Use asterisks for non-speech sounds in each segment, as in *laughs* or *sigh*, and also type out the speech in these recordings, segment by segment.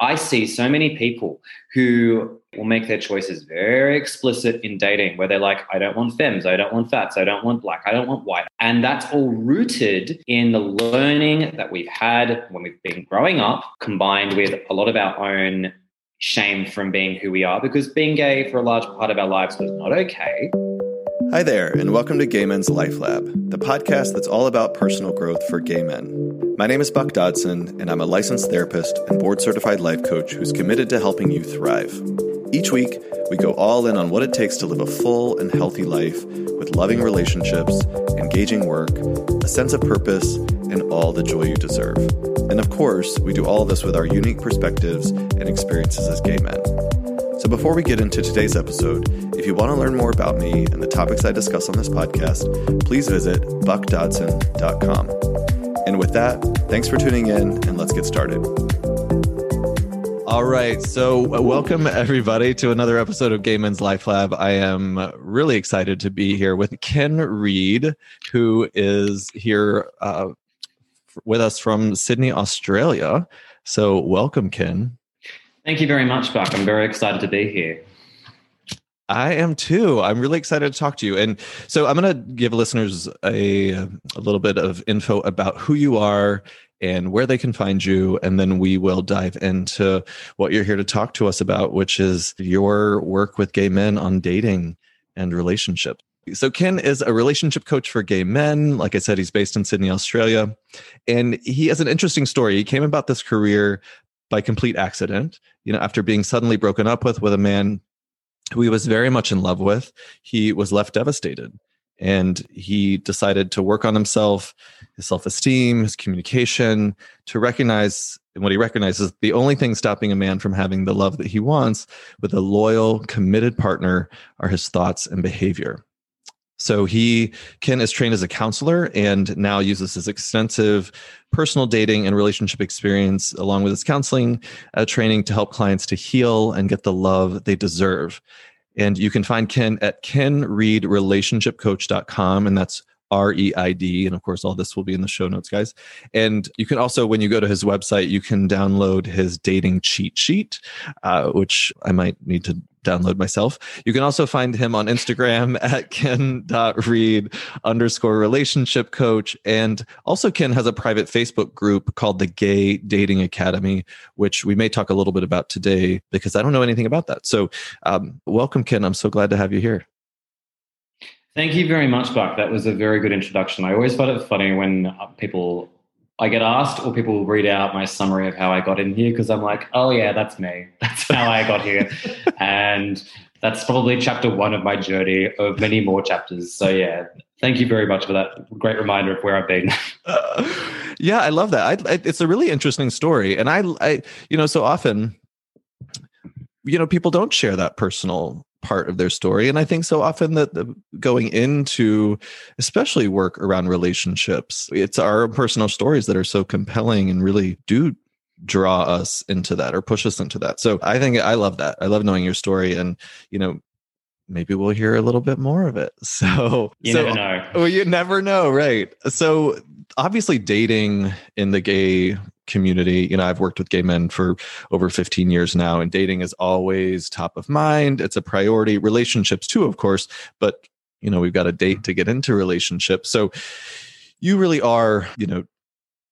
I see so many people who will make their choices very explicit in dating, where they're like, I don't want femmes, I don't want fats, I don't want black, I don't want white. And that's all rooted in the learning that we've had when we've been growing up, combined with a lot of our own shame from being who we are, because being gay for a large part of our lives was not okay. Hi there, and welcome to Gay Men's Life Lab, the podcast that's all about personal growth for gay men. My name is Buck Dodson, and I'm a licensed therapist and board certified life coach who's committed to helping you thrive. Each week, we go all in on what it takes to live a full and healthy life with loving relationships, engaging work, a sense of purpose, and all the joy you deserve. And of course, we do all this with our unique perspectives and experiences as gay men. So before we get into today's episode, if you want to learn more about me and the topics I discuss on this podcast, please visit buckdodson.com. And with that, thanks for tuning in and let's get started. All right. So, uh, welcome everybody to another episode of Gay Men's Life Lab. I am really excited to be here with Ken Reid, who is here uh, with us from Sydney, Australia. So, welcome, Ken. Thank you very much, Buck. I'm very excited to be here. I am too. I'm really excited to talk to you. And so I'm going to give listeners a, a little bit of info about who you are and where they can find you. And then we will dive into what you're here to talk to us about, which is your work with gay men on dating and relationships. So, Ken is a relationship coach for gay men. Like I said, he's based in Sydney, Australia. And he has an interesting story. He came about this career by complete accident, you know, after being suddenly broken up with with a man who he was very much in love with, he was left devastated. And he decided to work on himself, his self esteem, his communication, to recognize and what he recognizes the only thing stopping a man from having the love that he wants with a loyal, committed partner are his thoughts and behavior. So he Ken is trained as a counselor and now uses his extensive personal dating and relationship experience along with his counseling uh, training to help clients to heal and get the love they deserve. And you can find Ken at kenreidrelationshipcoach.com and that's R E I D. And of course, all this will be in the show notes, guys. And you can also, when you go to his website, you can download his dating cheat sheet, uh, which I might need to download myself. You can also find him on Instagram *laughs* at ken.reid underscore relationship coach. And also, Ken has a private Facebook group called the Gay Dating Academy, which we may talk a little bit about today because I don't know anything about that. So, um, welcome, Ken. I'm so glad to have you here. Thank you very much, Buck. That was a very good introduction. I always find it funny when uh, people I get asked or people read out my summary of how I got in here because I'm like, oh yeah, that's me. *laughs* That's how I got here. *laughs* and that's probably chapter one of my journey of many more chapters. So yeah, thank you very much for that great reminder of where I've been. uh, *laughs* yeah, I love that. I, I, it's a really interesting story, and I, I, you know, so often, you know, people don't share that personal part of their story and i think so often that the, going into especially work around relationships it's our personal stories that are so compelling and really do draw us into that or push us into that. So i think i love that. I love knowing your story and you know maybe we'll hear a little bit more of it. *laughs* So you so, never know. well you never know right. So obviously dating in the gay community. You know, I've worked with gay men for over 15 years now, and dating is always top of mind. It's a priority. Relationships, too, of course, but, you know, we've got a date to get into relationships. So you really are, you know,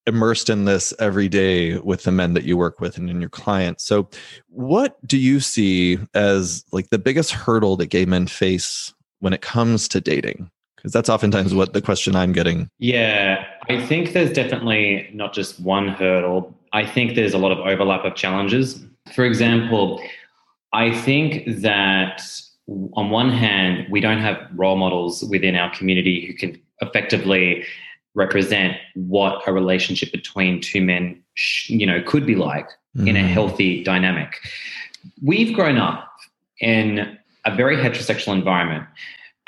immersed in this every day with the men that you work with and in your clients. So, what do you see as like the biggest hurdle that gay men face when it comes to dating? Because that's oftentimes what the question I'm getting. Yeah, I think there's definitely not just one hurdle. I think there's a lot of overlap of challenges. For example, I think that on one hand, we don't have role models within our community who can effectively represent what a relationship between two men, you know, could be like mm. in a mm. healthy dynamic. We've grown up in a very heterosexual environment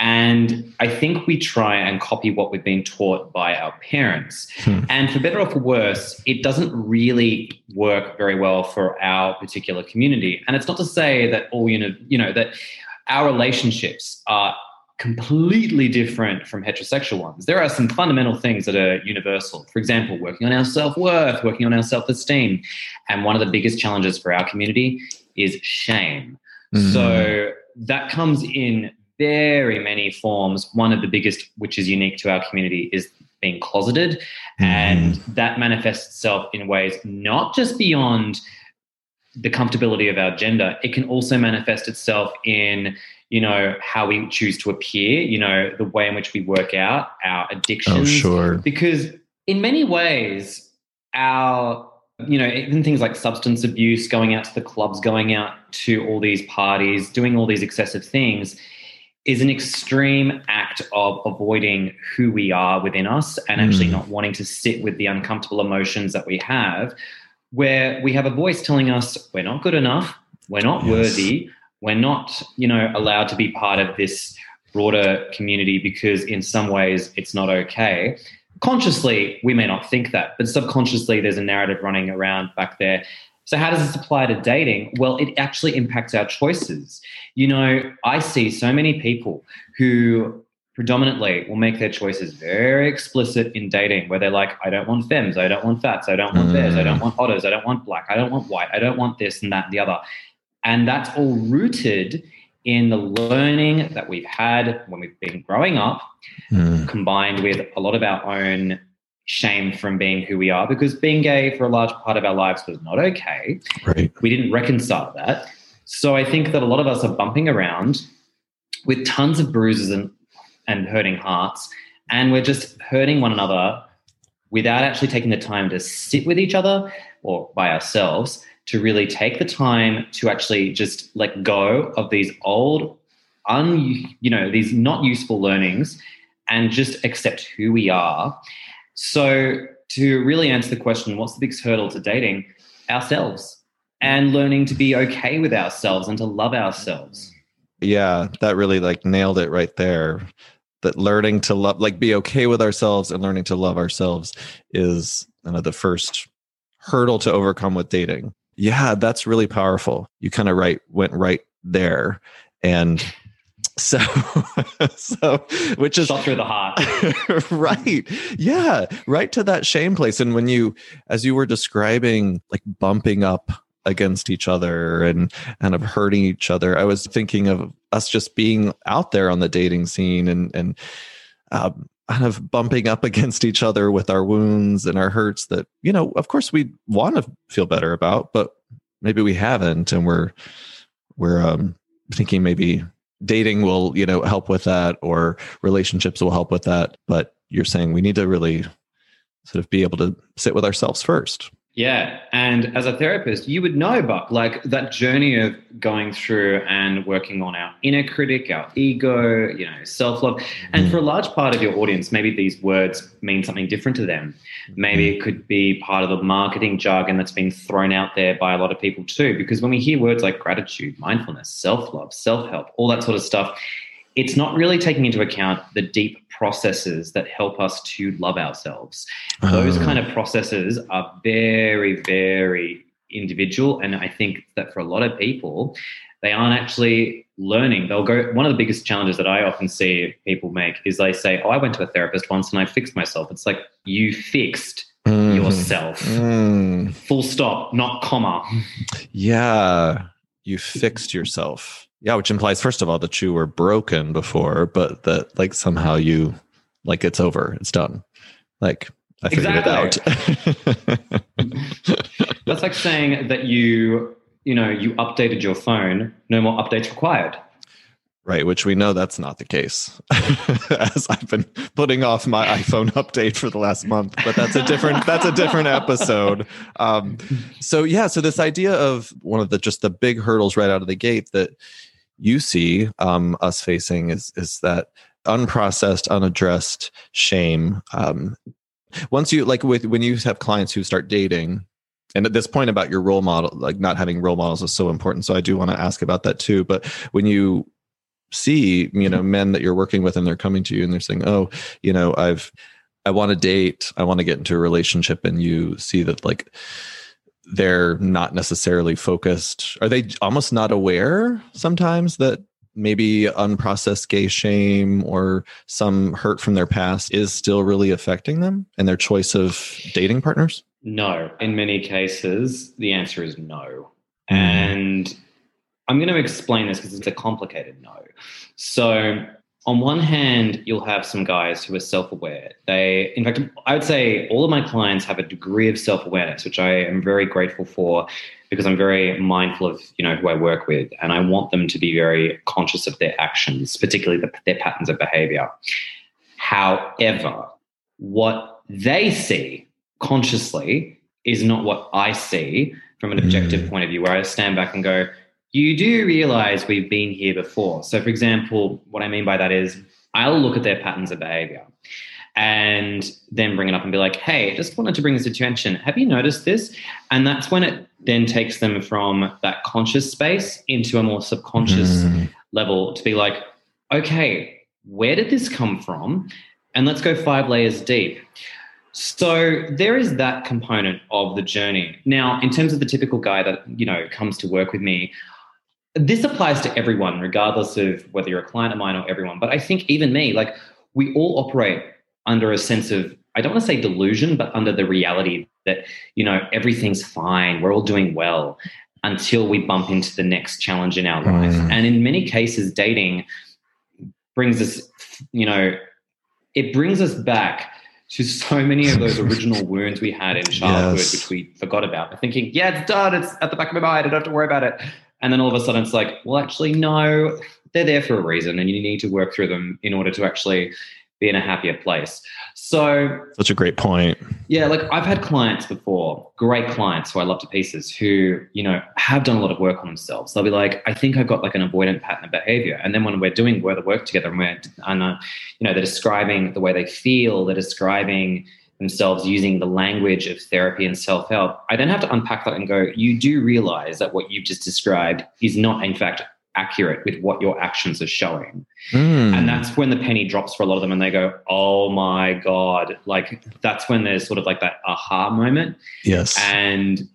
and I think we try and copy what we've been taught by our parents. Hmm. And for better or for worse, it doesn't really work very well for our particular community. And it's not to say that all you know, you know, that our relationships are completely different from heterosexual ones. There are some fundamental things that are universal. For example, working on our self worth, working on our self esteem. And one of the biggest challenges for our community is shame. Mm. So that comes in very many forms. One of the biggest, which is unique to our community, is being closeted. Mm. And that manifests itself in ways not just beyond the comfortability of our gender, it can also manifest itself in you know, how we choose to appear, you know, the way in which we work out, our addictions. Oh, sure. Because in many ways, our, you know, even things like substance abuse, going out to the clubs, going out to all these parties, doing all these excessive things is an extreme act of avoiding who we are within us and actually mm. not wanting to sit with the uncomfortable emotions that we have, where we have a voice telling us we're not good enough, we're not yes. worthy, we're not, you know, allowed to be part of this broader community because in some ways it's not okay. Consciously, we may not think that, but subconsciously there's a narrative running around back there. So how does this apply to dating? Well, it actually impacts our choices. You know, I see so many people who predominantly will make their choices very explicit in dating where they're like i don't want femmes i don't want fats i don't want bears i don't mm. want otters i don't want black i don't want white i don't want this and that and the other and that's all rooted in the learning that we've had when we've been growing up, mm. combined with a lot of our own shame from being who we are, because being gay for a large part of our lives was not okay. Right. We didn't reconcile that. So I think that a lot of us are bumping around with tons of bruises and, and hurting hearts, and we're just hurting one another without actually taking the time to sit with each other or by ourselves to really take the time to actually just let go of these old, un, you know, these not useful learnings and just accept who we are. So, to really answer the question, what's the biggest hurdle to dating? Ourselves and learning to be okay with ourselves and to love ourselves. Yeah, that really like nailed it right there. That learning to love, like be okay with ourselves and learning to love ourselves is kind of the first hurdle to overcome with dating yeah, that's really powerful. You kind of right went right there. And so *laughs* so which is shot through the heart *laughs* right. Yeah. Right to that shame place. And when you as you were describing like bumping up against each other and kind of hurting each other i was thinking of us just being out there on the dating scene and and um, kind of bumping up *laughs* against each other with our wounds and our hurts that you know of course we want to feel better about but maybe we haven't. And we're we're um, thinking maybe dating will you know help with that or relationships will help with that. But you're saying we need to really sort of be able to sit with ourselves first yeah. And as a therapist, you would know, Buck, like that journey of going through and working on our inner critic, our ego, you know, self love. And mm. for a large part of your audience, maybe these words mean something different to them. Maybe mm. it could be part of the marketing jargon that's been thrown out there by a lot of people too. Because when we hear words like gratitude, mindfulness, self love, self help, all that sort of stuff, it's not really taking into account the deep processes that help us to love ourselves. Those uh. kind of processes are very, very individual. And I think that for a lot of people, they aren't actually learning. They'll go, one of the biggest challenges that I often see people make is they say, Oh, I went to a therapist once and I fixed myself. It's like, you fixed mm. yourself. Mm. Full stop, not comma. Yeah. You fixed yourself. Yeah, which implies first of all that you were broken before, but that like somehow you like it's over, it's done. Like I figured exactly. it out. *laughs* That's like saying that you, you know, you updated your phone, no more updates required. Right, which we know that's not the case. *laughs* As I've been putting off my iPhone *laughs* update for the last month, but that's a different that's a different episode. Um, so yeah, so this idea of one of the just the big hurdles right out of the gate that you see um, us facing is is that unprocessed, unaddressed shame. Um, once you like with when you have clients who start dating, and at this point about your role model, like not having role models is so important. So I do want to ask about that too. But when you see, you know, men that you're working with and they're coming to you and they're saying, "Oh, you know, I've I want to date, I want to get into a relationship," and you see that like they're not necessarily focused are they almost not aware sometimes that maybe unprocessed gay shame or some hurt from their past is still really affecting them and their choice of dating partners? No. In many cases, the answer is no. Mm. And I'm going to explain this because it's a complicated no. So, on one hand, you'll have some guys who are self aware. They, in fact, I would say all of my clients have a degree of self awareness, which I am very grateful for because I'm very mindful of you know who I work with, and I want them to be very conscious of their actions, particularly the, their patterns of behavior. However, what they see consciously is not what I see from an objective mm. point of view, where I stand back and go, you do realize we've been here before. So, for example, what I mean by that is I'll look at their patterns of behavior and then bring it up and be like, hey, I just wanted to bring this attention. Have you noticed this? And that's when it then takes them from that conscious space into a more subconscious mm. level to be like, okay, where did this come from? And let's go five layers deep. So there is that component of the journey. Now, in terms of the typical guy that, you know, comes to work with me, this applies to everyone, regardless of whether you're a client of mine or everyone. But I think even me, like we all operate under a sense of, I don't want to say delusion, but under the reality that, you know, everything's fine, we're all doing well until we bump into the next challenge in our life. Mm. And in many cases, dating brings us, you know, it brings us back to so many of those original *laughs* wounds we had in childhood, yes. which we forgot about. thinking, yeah, it's done. It's at the back of my mind. I don't have to worry about it. And then all of a sudden it's like, well, actually, no, they're there for a reason and you need to work through them in order to actually be in a happier place. So, such a great point. Yeah, like I've had clients before, great clients who I love to pieces, who you know have done a lot of work on themselves. They'll be like, I think I've got like an avoidant pattern of behavior, and then when we're doing the work together, and we're and uh, you know they're describing the way they feel, they're describing themselves using the language of therapy and self help. I then have to unpack that and go, you do realize that what you've just described is not, in fact, accurate with what your actions are showing. Mm. And that's when the penny drops for a lot of them and they go, oh my God. Like that's when there's sort of like that aha moment. Yes. And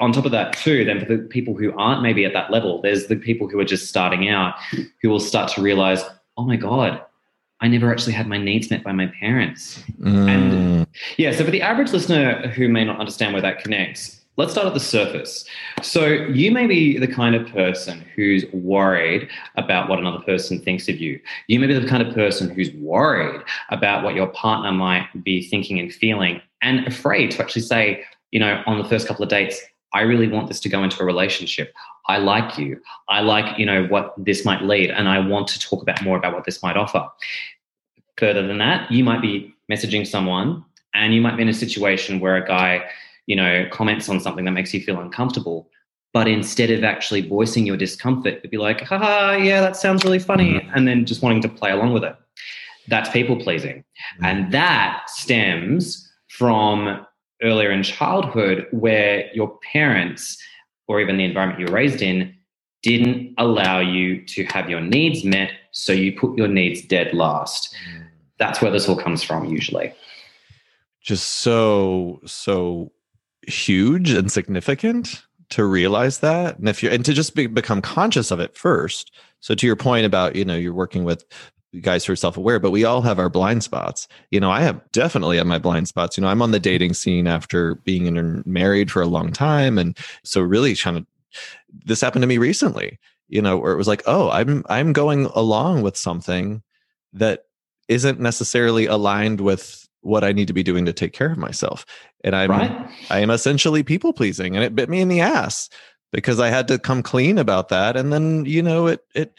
on top of that, too, then for the people who aren't maybe at that level, there's the people who are just starting out who will start to realize, oh my God, I never actually had my needs met by my parents. Mm. And yeah, so for the average listener who may not understand where that connects, Let's start at the surface. So, you may be the kind of person who's worried about what another person thinks of you. You may be the kind of person who's worried about what your partner might be thinking and feeling, and afraid to actually say, you know, on the first couple of dates, I really want this to go into a relationship. I like you. I like, you know, what this might lead, and I want to talk about more about what this might offer. Further than that, you might be messaging someone, and you might be in a situation where a guy you know, comments on something that makes you feel uncomfortable. But instead of actually voicing your discomfort, it'd be like, haha, yeah, that sounds really funny. Mm-hmm. And then just wanting to play along with it. That's people pleasing. Mm-hmm. And that stems from earlier in childhood where your parents or even the environment you were raised in didn't allow you to have your needs met. So you put your needs dead last. Mm. That's where this all comes from, usually. Just so, so huge and significant to realize that and if you're and to just be, become conscious of it first so to your point about you know you're working with guys who are self-aware but we all have our blind spots you know i have definitely have my blind spots you know i'm on the dating scene after being in, married for a long time and so really trying to this happened to me recently you know where it was like oh i'm i'm going along with something that isn't necessarily aligned with what I need to be doing to take care of myself. And I'm right. I am essentially people pleasing and it bit me in the ass because I had to come clean about that and then you know it it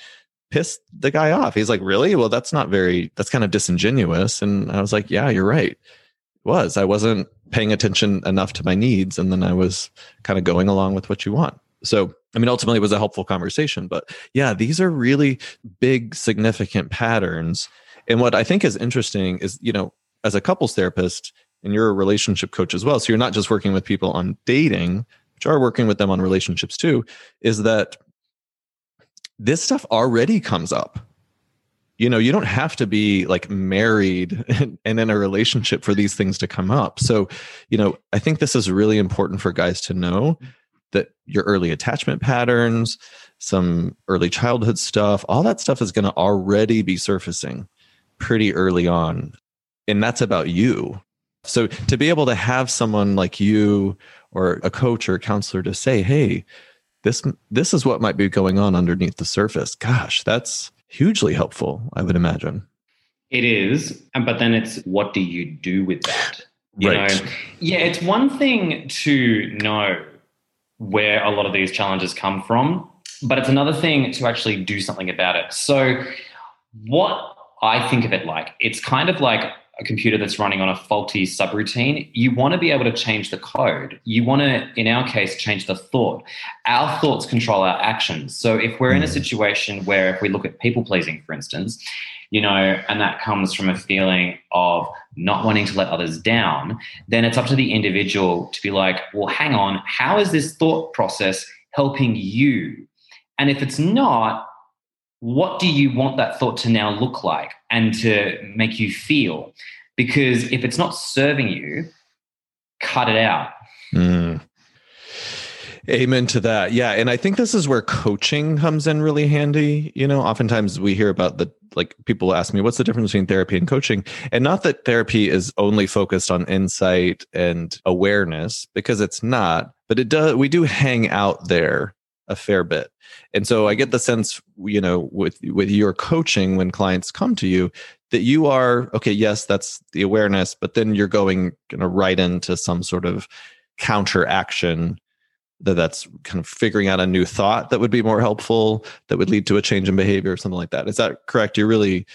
pissed the guy off. He's like, "Really? Well, that's not very that's kind of disingenuous." And I was like, "Yeah, you're right." It was. I wasn't paying attention enough to my needs and then I was kind of going along with what you want. So, I mean, ultimately it was a helpful conversation, but yeah, these are really big significant patterns. And what I think is interesting is, you know, as a couples therapist and you're a relationship coach as well so you're not just working with people on dating which are working with them on relationships too is that this stuff already comes up you know you don't have to be like married *laughs* and, in a relationship for these things to come up so you know i think this is really important for guys to know that your early attachment patterns, some early childhood stuff, all that stuff is going to already be surfacing pretty early on. And that's about you. So to be able to have someone like you or a coach or a counselor to say, "Hey, this this is what might be going on underneath the surface." Gosh, that's hugely helpful, I would imagine. It is, but then it's what do you do with that? You right. know, yeah, it's one thing to know where a lot of these challenges come from, but it's another thing to actually do something about it. So, what I think of it like, it's kind of like a computer that's running on a faulty subroutine, you want to be able to change the code. You want to, in our case, change the thought. Our thoughts control our actions. So if we're in a hmm. situation where, if we look at people pleasing, for instance, you know, and that comes from a feeling of not wanting to let others down, then it's up to the individual to be like, well, hang on, how is this thought process helping you? And if it's not, what do you want that thought to now look like and to make you feel? Because if it's not serving you, cut it out. Mm. Amen to that. Yeah. And I think this is where coaching comes in really handy. You know, oftentimes we hear about the like people ask me, what's the difference between therapy and coaching? And not that therapy is only focused on insight and awareness, because it's not, but it does, we do hang out there a fair bit. And so I get mm-hmm. the sense, you know, with with your coaching when clients come to you that you are okay, yes, that's the awareness, but then you're going you know right into some sort of counter action that that's kind of figuring out a new thought that would be more helpful that would lead to a change in behavior or something like that. Is that correct? You're really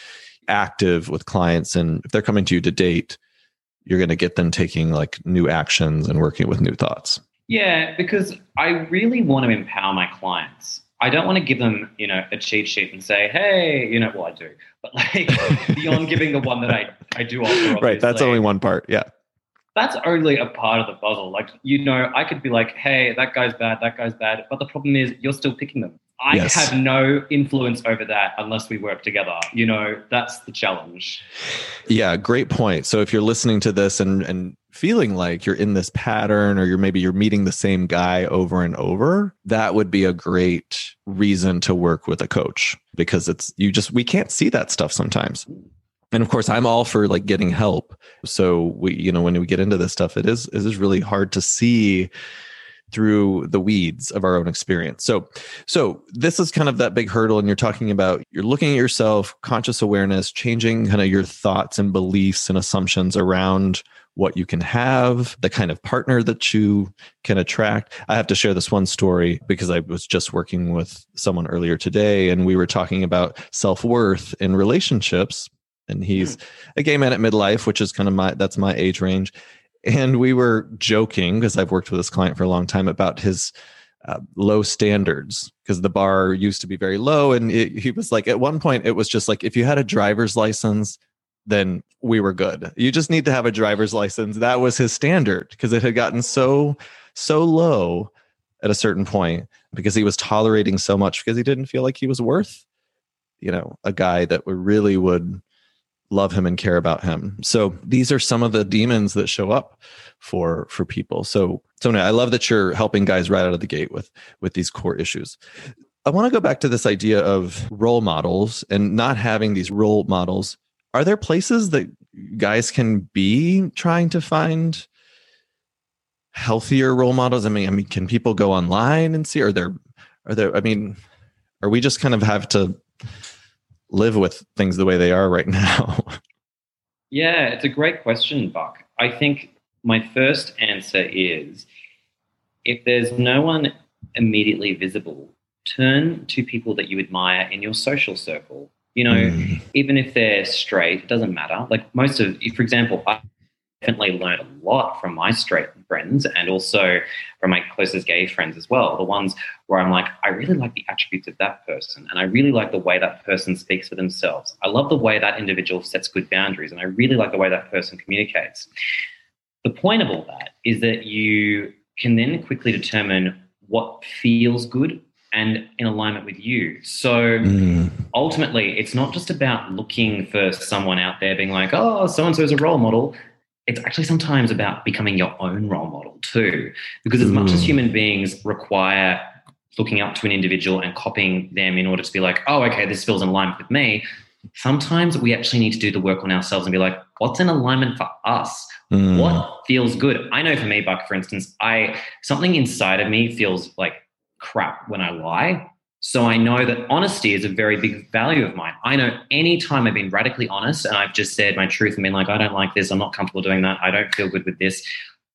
active with clients and if they're coming to you to date, you're going to get them taking like new actions and working with new thoughts. Yeah, because I really want to empower my clients. I don't want to give them, you know, a cheat sheet and say, hey, you know, well, I do, but like *laughs* beyond giving the one that I, I do offer. *laughs* Right. That's only one part. Yeah. That's only a part of the puzzle. Like, you know, I could be like, hey, that guy's bad, that guy's bad. But the problem is you're still picking them. I yes. have no influence over that unless we work together. You know, that's the challenge. Yeah, great point. So if you're listening to this and and feeling like you're in this pattern or you're maybe you're meeting the same guy over and over, that would be a great reason to work with a coach because it's you just we can't see that stuff sometimes. And of course, I'm all for like getting help. So we, you know, when we get into this stuff, it is it is really hard to see through the weeds of our own experience. So so this is kind of that big hurdle and you're talking about you're looking at yourself, conscious awareness, changing kind of your thoughts and beliefs and assumptions around what you can have, the kind of partner that you can attract. I have to share this one story because I was just working with someone earlier today and we were talking about self-worth in relationships and he's hmm. a gay man at midlife, which is kind of my that's my age range. And we were joking because I've worked with this client for a long time about his uh, low standards because the bar used to be very low. And it, he was like, at one point, it was just like if you had a driver's license, then we were good. You just need to have a driver's license. That was his standard because it had gotten so, so low at a certain point because he was tolerating so much because he didn't feel like he was worth, you know, a guy that really would love him and care about him. So these are some of the demons that show up for for people. So Sonia, I love that you're helping guys right out of the gate with with these core issues. I want to go back to this idea of role models and not having these role models. Are there places that guys can be trying to find healthier role models? I mean, I mean, can people go online and see? Are there are there I mean, are we just kind of have to live with things the way they are right *laughs* now? Yeah, it's a great question, Buck. I think my first answer is if there's no one immediately visible, turn to people that you admire in your social circle. You know, mm. even if they're straight, it doesn't matter. Like most of, for example, I definitely learned a lot from my straight friends and also from my closest gay friends as well. The ones where I'm like, I really like the attributes of that person and I really like the way that person speaks for themselves. I love the way that individual sets good boundaries and I really like the way that person communicates. The point of all that is that you can then quickly determine what feels good and in alignment with you. So mm. ultimately, it's not just about looking for someone out there being like, oh, so and so is a role model it's actually sometimes about becoming your own role model too. Because as much as Mm. human beings require looking up to an individual and copying them in order to be like, oh, okay, this feels in alignment with me. Sometimes we actually need to do the work on ourselves and be like, what's in alignment for us? Mm. What feels good? I know for me, Buck, for instance, I something inside of me feels like crap when I lie. So I know that honesty is a very big value of mine. I know anytime I've been radically honest and I've just said my truth and been like, I don't like this, I'm not comfortable doing that, I don't feel good with this,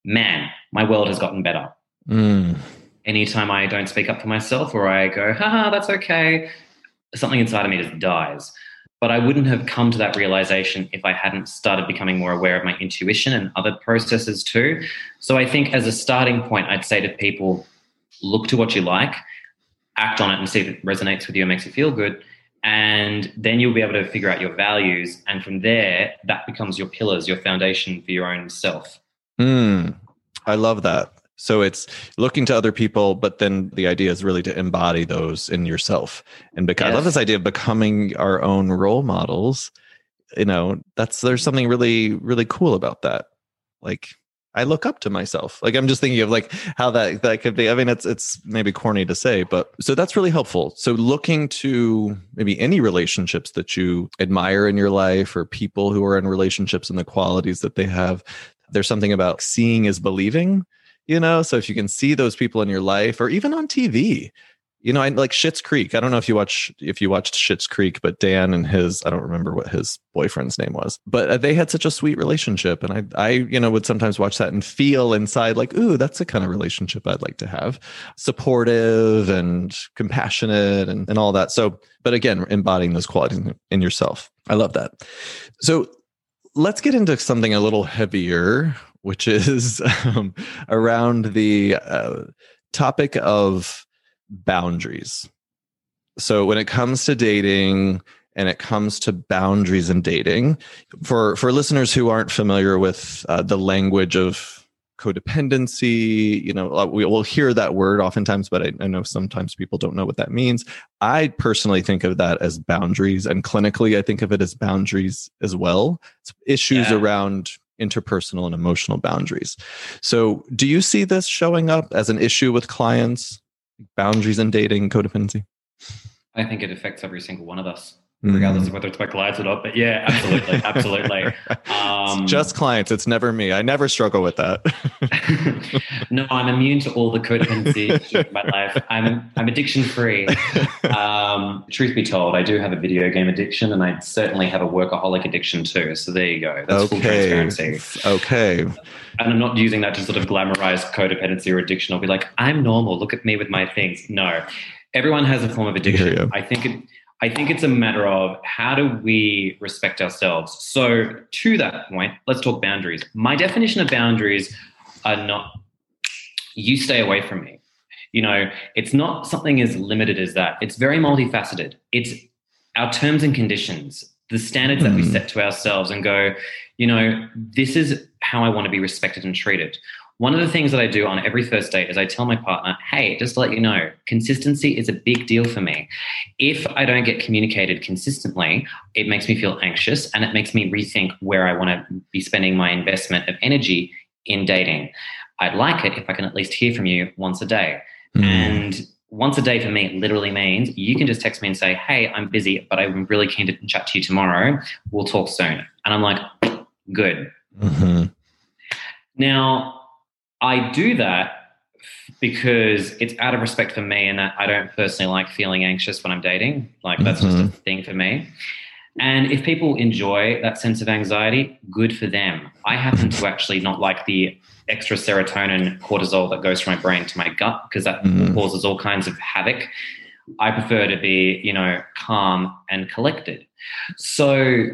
man, my world has gotten better. Mm. Anytime I don't speak up for myself or I go, haha, that's okay, something inside of me just dies. But I wouldn't have come to that realization if I hadn't started becoming more aware of my intuition and other processes too. So I think as a starting point, I'd say to people, look to what you like, act on it and see if it resonates with you and makes you feel good. And then you'll be able to figure out your values. And from there, that becomes your pillars, your foundation for your own self. Mm. I love that. So it's looking to other people, but then the idea is really to embody those in yourself. And because I love this idea of becoming our own role models. You know, that's there's something really, really cool about that. Like I look up to myself. Like I'm just thinking of like how that that could be. I mean, it's it's maybe corny to say, but so that's really helpful. So looking to maybe any relationships that you admire in your life or people who are in relationships and the qualities that they have. There's something about seeing is believing, you know. So if you can see those people in your life or even on TV, you know, I like Schitt's Creek. I don't know if you watch if you watched Schitt's Creek, but Dan and his I don't remember what his boyfriend's name was, but uh, they had such a sweet relationship, and I I you know would sometimes watch that and feel inside like, ooh, that's the kind of relationship I'd like to have, supportive and compassionate and and all that. So, but again, embodying those qualities in, in yourself. I love that. So let's get into something a little heavier, which is *laughs* um, around the uh, topic of boundaries. So when it comes to dating and it comes to boundaries in dating, for for listeners who aren't familiar with uh, the language of codependency, you know, uh, we will hear that word oftentimes, but I, I know sometimes people don't know what that means. I personally think of that as boundaries, and clinically, I think of it as boundaries as well. It's issues Yeah. around interpersonal and emotional boundaries. So, do you see this showing up as an issue with clients? Boundaries in dating, codependency? I think it affects every single one of us, regardless of whether it's my clients or not. But yeah, absolutely. absolutely. *laughs* Um, It's just clients. It's never me. I never struggle with that. *laughs* no, I'm immune to all the codependency in my life. I'm I'm addiction free. Um, truth be told, I do have a video game addiction, and I certainly have a workaholic addiction too. So there you go. That's full transparency. Okay. And I'm not using that to sort of glamorize codependency or addiction I'll be like, I'm normal. Look at me with my things. No, everyone has a form of addiction. I think it. I think it's a matter of how do we respect ourselves. So to that point, let's talk boundaries. My definition of boundaries are not you stay away from me. You know, it's not something as limited as that. It's very multifaceted. It's our terms and conditions, the standards that we Hmm. set to ourselves and go, you know, this is how I want to be respected and treated. One of the things that I do on every first date is I tell my partner, hey, just to let you know, consistency is a big deal for me. If I don't get communicated consistently, it makes me feel anxious and it makes me rethink where I want to be spending my investment of energy in dating. I'd like it if I can at least hear from you once a day. Mm. And once a day for me literally means you can just text me and say, Hey, I'm busy, but I'm really keen to chat to you tomorrow. We'll talk soon. And I'm like, Good. Mhm. Now, I do that because it's out of respect for me and that I don't personally like feeling anxious when I'm dating. Like, that's just a thing for me. And if people enjoy that sense of anxiety, good for them. I happen to actually not like the extra serotonin, cortisol that goes from my brain to my gut because that Mhm. causes all kinds of havoc. I prefer to be, you know, calm and collected. So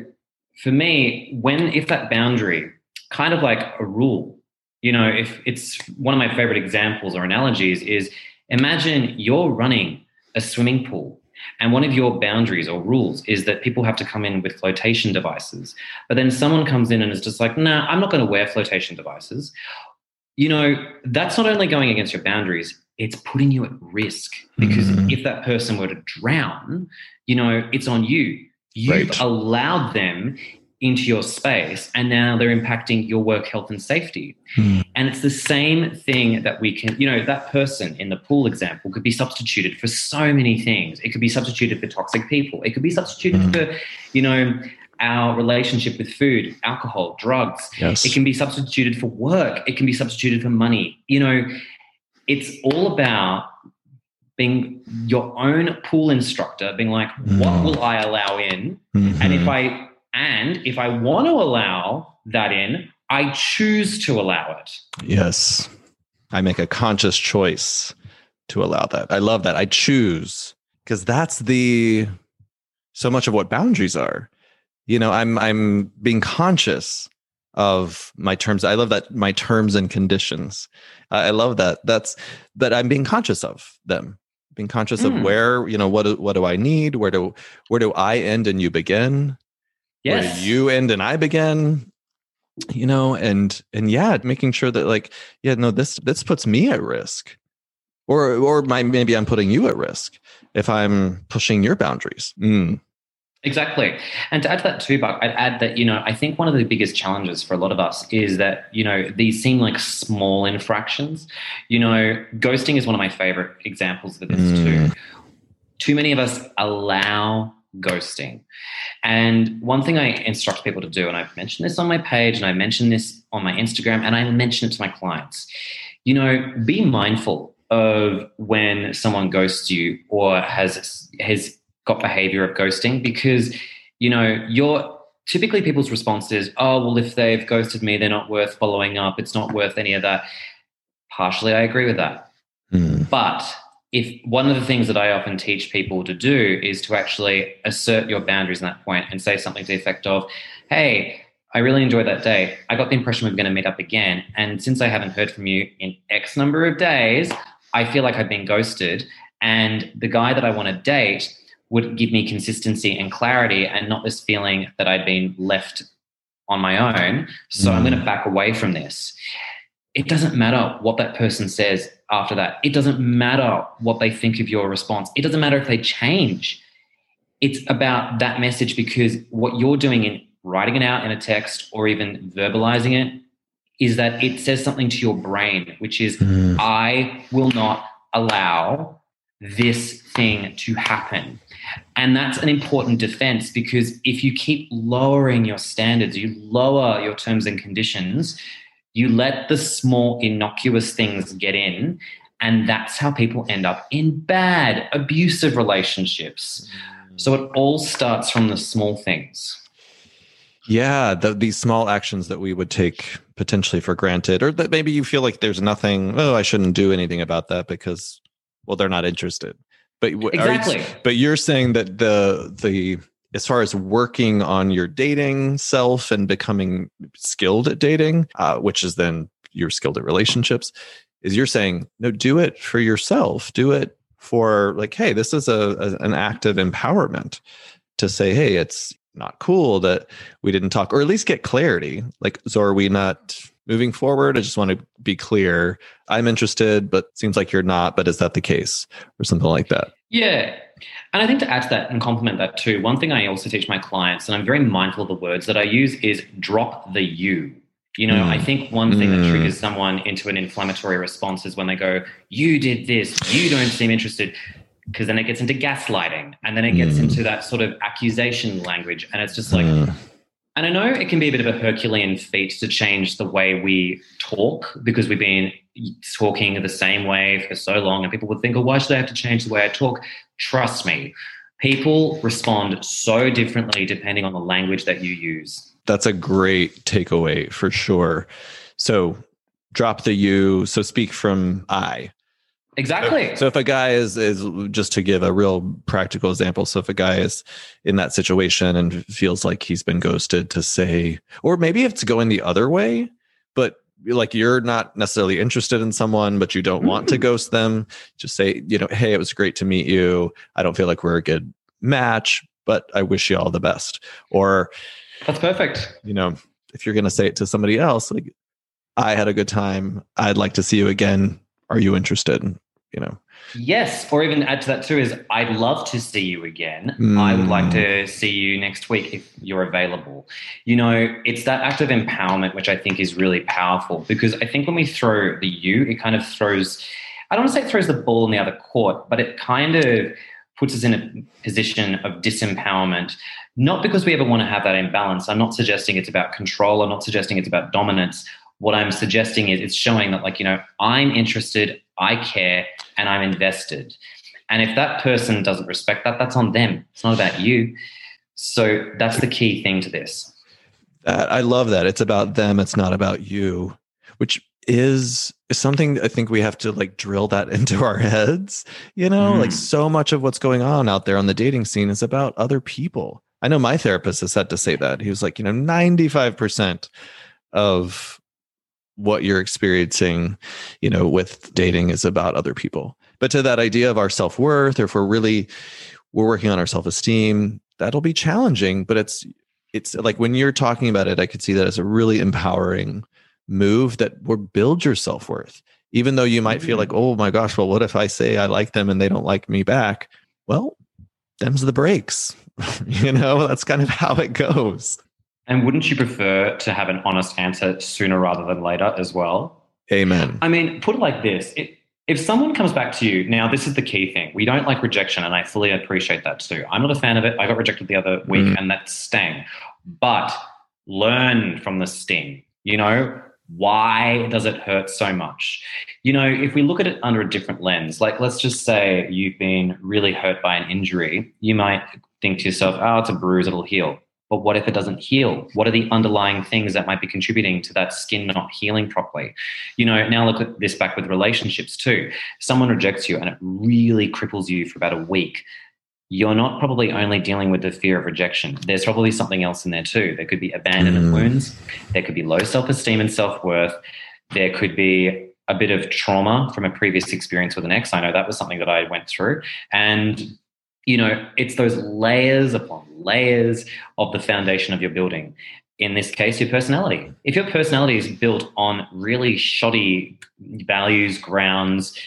for me, when if that boundary, kind of like a rule, you know, if it's one of my favorite examples or analogies is imagine you're running a swimming pool and one of your boundaries or rules is that people have to come in with flotation devices. But then someone comes in and is just like, nah, I'm not going to wear flotation devices. You know, that's not only going against your boundaries, it's putting you at risk because Mhm. if that person were to drown, you know, it's on you. You've Right. allowed them into your space and now they're impacting your work health and safety. Mm. And it's the same thing that we can, you know, that person in the pool example could be substituted for so many things. It could be substituted for toxic people. It could be substituted mm. for, you know, our relationship with food, alcohol, drugs. Yes. It can be substituted for work. It can be substituted for money. You know, it's all about being your own pool instructor, being like, what will I allow in? Mm-hmm. And if I and if I want to allow that in, I choose to allow it. Yes. I make a conscious choice to allow that. I love that. I choose because that's the so much of what boundaries are. You know, I'm I'm being conscious of my terms. I love that my terms and conditions. I love that. That's that I'm being conscious of them. Being conscious mm. of where, you know, what what do I need? Where do where do I end and you begin? Yes. where you end and I begin you know and and yeah making sure that like yeah no this this puts me at risk or or my maybe i'm putting you at risk if i'm pushing your boundaries mm. Exactly. And to add to that too, Buck, I'd add that, you know, I think one of the biggest challenges for a lot of us is that, you know, these seem like small infractions. You know, ghosting is one of my favorite examples of this mm. too. Too many of us allow ghosting. And one thing I instruct people to do, and I've mentioned this on my page and I mentioned this on my Instagram and I mention it to my clients, you know, be mindful of when someone ghosts you or has has got behavior of ghosting because you know you're typically people's response is oh well if they've ghosted me they're not worth following up it's not worth any of that partially i agree with that mm. but if one of the things that I often teach people to do is to actually assert your boundaries in that point and say something to the effect of, hey, I really enjoyed that day. I got the impression we are going to meet up again. And since I haven't heard from you in X number of days, I feel like I've been ghosted. And the guy that I want to date would give me consistency and clarity and not this feeling that I'd been left on my own. So mm. I'm going to back away from this it doesn't matter what that person says after that. It doesn't matter what they think of your response. It doesn't matter if they change. It's about that message because what you're doing in writing it out in a text or even verbalizing it is that it says something to your brain, which is, mm. I will not allow this thing to happen. And that's an important defense because if you keep lowering your standards, you lower your terms and conditions, you let the small, innocuous things get in, and that's how people end up in bad, abusive relationships. Mm. So it all starts from the small things. Yeah, the, these small actions that we would take potentially for granted, or that maybe you feel like there's nothing. Oh, I shouldn't do anything about that because, well, they're not interested. But exactly. You, but you're saying that the the as far as working on your dating self and becoming skilled at dating, uh, which is then you're skilled at relationships, is you're saying, no, do it for yourself. Do it for like, hey, this is a, a an act of empowerment to say, hey, it's not cool that we didn't talk, or at least get clarity. Like, so are we not moving forward? I just want to be clear. I'm interested, but seems like you're not. But is that the case, or something like that? Yeah, and I think to add to that and complement that too, one thing I also teach my clients, and I'm very mindful of the words that I use, is drop the you. You know, mm. I think one thing mm. that triggers someone into an inflammatory response is when they go, You did this, you don't seem interested. Because then it gets into gaslighting and then it gets mm. into that sort of accusation language. And it's just like, mm. And I know it can be a bit of a Herculean feat to change the way we talk because we've been talking the same way for so long, and people would think, oh, why should I have to change the way I talk? Trust me, people respond so differently depending on the language that you use. That's a great takeaway for sure. So drop the you, so speak from I. Exactly. So if a guy is is just to give a real practical example, so if a guy is in that situation and feels like he's been ghosted to say or maybe it's going the other way, but like you're not necessarily interested in someone but you don't want to mm. ghost them just say you know hey it was great to meet you. I don't feel like we're a good match but i wish you all the best. Or that's perfect. you know if you're going to say it to somebody else like i had a good time. I'd like to see you again are you interested you know? Yes or even add to that too is i'd love to see you again. Mm. i would like Hmm. to see you next week if you're available. You know it's that act of empowerment which i think is really powerful because i think when we throw the you it kind of throws i don't want to say it throws the ball in the other court but it kind of puts us in a position of disempowerment. Not because we ever want to have that imbalance. I'm not suggesting it's about control. I'm not suggesting it's about dominance what i'm suggesting is it's showing that like you know i'm interested i care and i'm invested. And if that person doesn't respect that that's on them. It's not about you. So that's the key thing to this. That i love that. It's about them it's not about you which is something i think we have to like drill that *laughs* into our heads you know? Like Mm. so much of what's going on out there on the dating scene is about other people. I know my therapist has had to say that. He was like you know 95% of what you're experiencing you know with dating is about other people. But to that idea of our self-worth or if we're really we're working on our self-esteem that'll be challenging but it's it's like when you're talking about it i could see that as a really empowering move that will build your self-worth. Even though you might feel like mm. oh my gosh well what if i say i like them and they don't like me back? Well them's the breaks *laughs* you know that's kind of how it goes and wouldn't you prefer to have an honest answer sooner rather than later as well amen I mean, put it like this: it, if someone comes back to you, now this is the key thing. We don't like rejection, and I fully appreciate that too. I'm not a fan of it. I got rejected the other week, Mm. and that stung. But learn from the sting. You know, why does it hurt so much? You know, if we look at it under a different lens, like let's just say you've been really hurt by an injury, you might think to yourself, oh, it's a bruise, it'll heal. But what if it doesn't heal? What are the underlying things that might be contributing to that skin not healing properly? You know, now look at this back with relationships too. Someone rejects you and it really cripples you for about a week. You're not probably only dealing with the fear of rejection. There's probably something else in there too. There could be abandonment Mm. wounds. There could be low self esteem and self worth. There could be a bit of trauma from a previous experience with an ex. I know that was something that I went through. And, you know, it's those layers upon layers of the foundation of your building. In this case, your personality. If your personality is built on really shoddy values, grounds,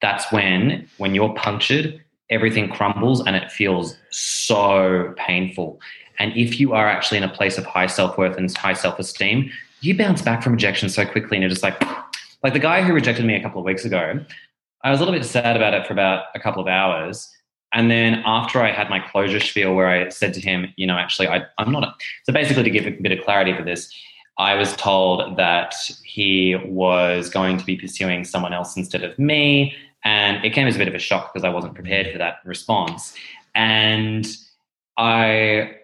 that's when, when you're punctured, everything crumbles and it feels so painful. And if you are actually in a place of high self worth and high self esteem, you bounce back from rejection so quickly and you're just like, like the guy who rejected me a couple of weeks ago, I was a little bit sad about it for about a couple of hours. And then after I had my closure spiel where I said to him, you know, actually, I, I'm not. A, so basically, to give a bit of clarity for this, I was told that he was going to be pursuing someone else instead of me. And it came as a bit of a shock because I wasn't prepared for that response. And I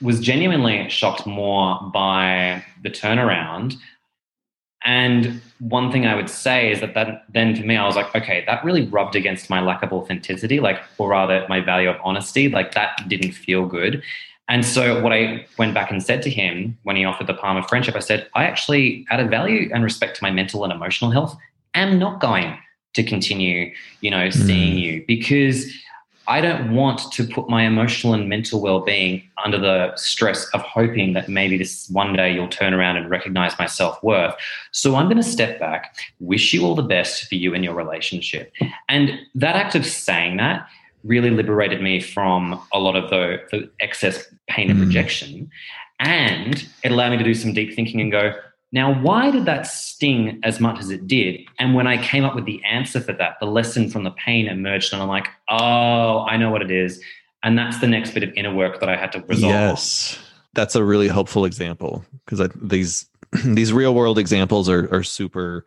was genuinely shocked more by the turnaround. And one thing I would say is that, that then for me, I was like, okay, that really rubbed against my lack of authenticity, like, or rather my value of honesty. Like that didn't feel good. And so what I went back and said to him when he offered the palm of friendship, I said, I actually, of value and respect to my mental and emotional health, am not going to continue, you know, seeing mm. you because I don't want to put my emotional and mental well-being under the stress of hoping that maybe this one day you'll turn around and recognize my self-worth. So I'm going to step back, wish you all the best for you and your relationship. And that act of saying that really liberated me from a lot of the, the excess pain of Mm. rejection. And it allowed me to do some deep thinking and go, now, why did that sting as much as it did? And when I came up with the answer for that, the lesson from the pain emerged, and I'm like, oh, I know what it is. And that's the next bit of inner work that I had to resolve. Yes, that's a really helpful example because these *clears throat* these real world examples are are super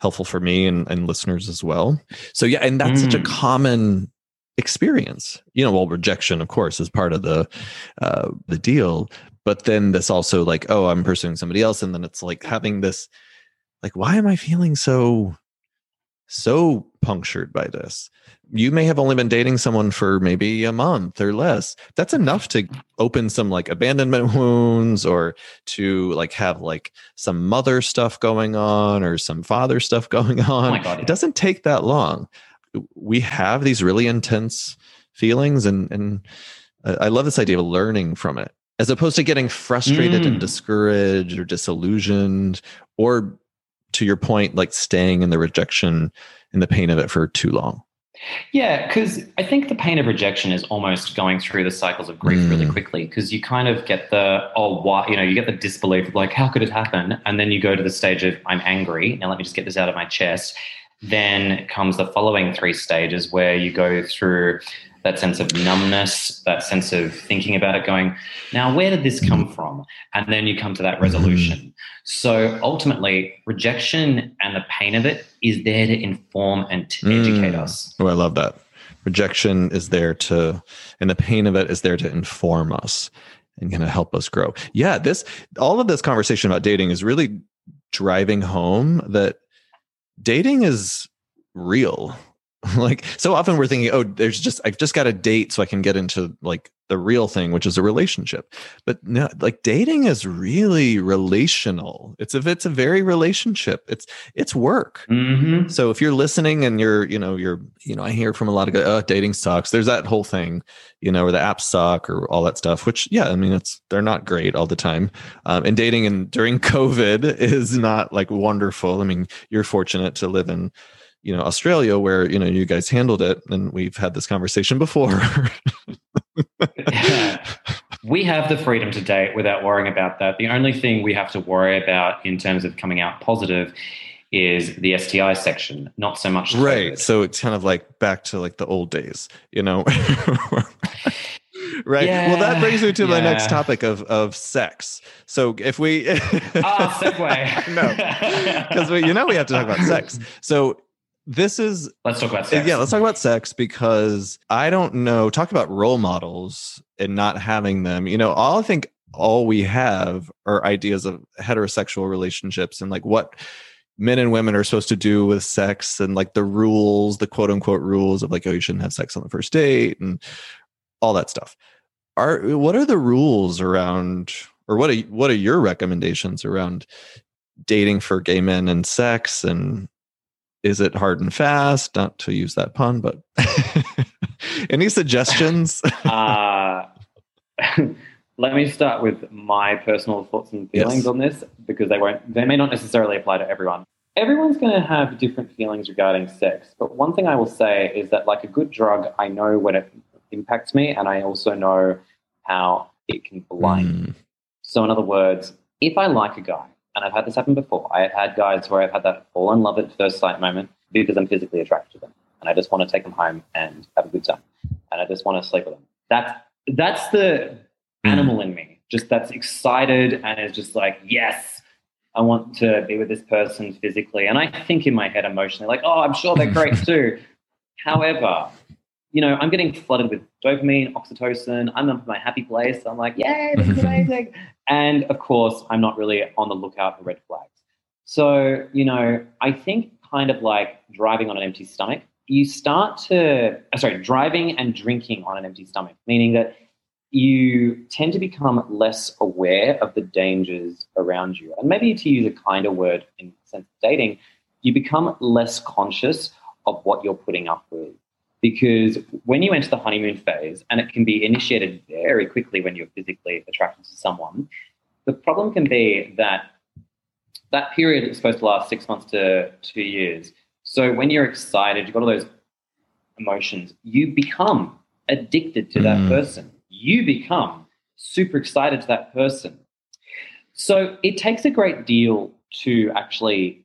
helpful for me and, and listeners as well. So yeah, and that's such a Mm. common experience. You know, well, rejection, of course, is part of the uh, the deal, but then this also like, oh, I'm pursuing somebody else, and then it's like having this, like, why am I feeling so so punctured by this? You may have only been dating someone for maybe a month or less. That's enough to open some like abandonment *laughs* wounds or to like have like some mother stuff going on or some father stuff *laughs* going oh on. Oh God, yeah. It doesn't take that long. We have these really intense feelings and and I I love this idea of learning from it as opposed to getting frustrated and Mm. discouraged or disillusioned or to your point, like staying in the rejection and the pain of it for too long. Yeah, because I think the pain of rejection is almost going through the cycles of grief mm. really quickly because you kind of get the, oh, why, you know, you get the disbelief of like, how could it happen? And then you go to the stage of, I'm angry. Now let me just get this out of my chest. Then comes the following three stages where you go through that sense of numbness, that sense of thinking about it, going, now where did this come from? And then you come to that resolution. So ultimately, rejection and the pain of it is there to inform and to mm. educate us. Oh, I love that. Rejection is there to, and the pain of it is there to inform us and kind of help us grow. Yeah, this, all of this conversation about dating is really driving home that dating is real *laughs* like so often we're thinking oh there's just i've just got a date so i can get into like the real thing which is a relationship. But no like dating is really relational. It's if it's a very relationship. It's it's work. Mm-hmm. so if you're listening and you're you know you're you know i hear from a lot of guys oh dating sucks. There's that whole thing you know or the apps suck or all that stuff which yeah i mean it's they're not great all the time. Um, and dating and during *laughs* covid is not like wonderful. I mean you're fortunate to live in you know australia where you know you guys handled it and we've had this conversation before yeah. *laughs* we have the freedom to date without worrying about that the only thing we have to worry about in terms of coming out positive is the STI section, not so much. Right. So it's kind of like back to like the old days, you know. *laughs* right. Yeah, well, that brings me to yeah. my next topic of of sex. So if we ah segue *laughs* no because you know we have to talk about sex. So this is let's talk about sex. Yeah, let's talk about sex because I don't know. Talk about role models and not having them. You know, all I think all we have are ideas of heterosexual relationships and like what men and women are supposed to do with sex and like the rules, the quote unquote rules of like, oh, you shouldn't have sex on the first date and all that stuff. Are what are the rules around or what are what are your recommendations around dating for gay men and sex and is it hard and fast? Not to use that pun, but *laughs* any suggestions? *laughs* uh, *laughs* let me start with my personal thoughts and feelings yes. on this because they won't they may not necessarily apply to everyone. Everyone's going to have different feelings regarding sex, but one thing I will say is that like a good drug, I know when it impacts me and I also know how it can blind. Mm. So in other words, if I like a guy and I've had this happen before. I have had guys where I've had that fall in love at first sight moment because I'm physically attracted to them, and I just want to take them home and have a good time, and I just want to sleep with them. That's that's the hmm. animal in me, just that's excited and is just like, yes, I want to be with this person physically, and I think in my head emotionally, like, oh, I'm sure they're great *laughs* too. However, you know, I'm getting flooded with dopamine, oxytocin. I'm in my happy place. I'm like, yay, this is *laughs* amazing. And of course, I'm not really on the lookout for red flags. So, you know, I think kind of like driving on an empty stomach, you start to, uh, sorry, driving and drinking on an empty stomach, meaning that you tend to become less aware of the dangers around you. And maybe to use a kinder word in the sense of dating, you become less conscious of what you're putting up with because when you enter the honeymoon phase, and it can be initiated very quickly when you're physically attracted to someone, the problem can be that that period is supposed to last six months to two years. So when you're excited, you've got all those emotions, you become addicted to that mm. person. You become super excited to that person. So it takes a great deal to actually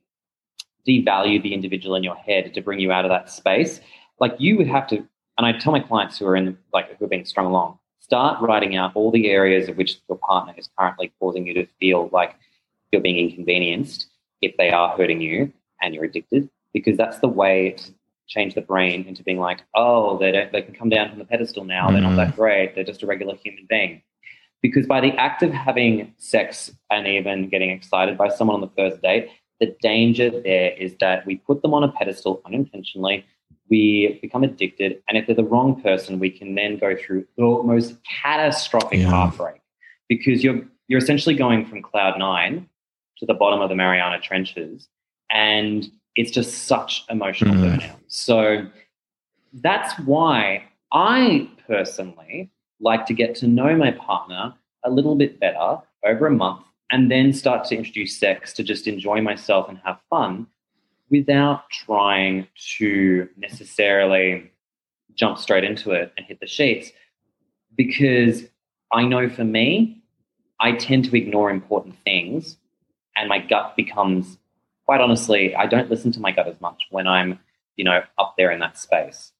devalue the individual in your head to bring you out of that space like you would have to, and I tell my clients who are in like who are being strung along, start writing out all the areas of which your partner is currently causing you to feel like you're being inconvenienced if they are hurting you and you're addicted, because that's the way to change the brain into being like, oh, they don't, they can come down from the pedestal now. They're not that mm. great. They're just a regular human being. Because by the act of having sex and even getting excited by someone on the first date, the danger there is that we put them on a pedestal unintentionally we become addicted. And if they're the wrong person, we can then go through the most catastrophic yeah. heartbreak because you're you're essentially going from cloud nine to the bottom of the Mariana Trenches, and it's just such emotional mm. burnout. So that's why I personally like to get to know my partner a little bit better over a month and then start to introduce sex to just enjoy myself and have fun without trying to necessarily jump straight into it and hit the sheets. Because I know for me, I tend to ignore important things and my gut becomes quite honestly, I don't listen to my gut as much when I'm, you know, up there in that space.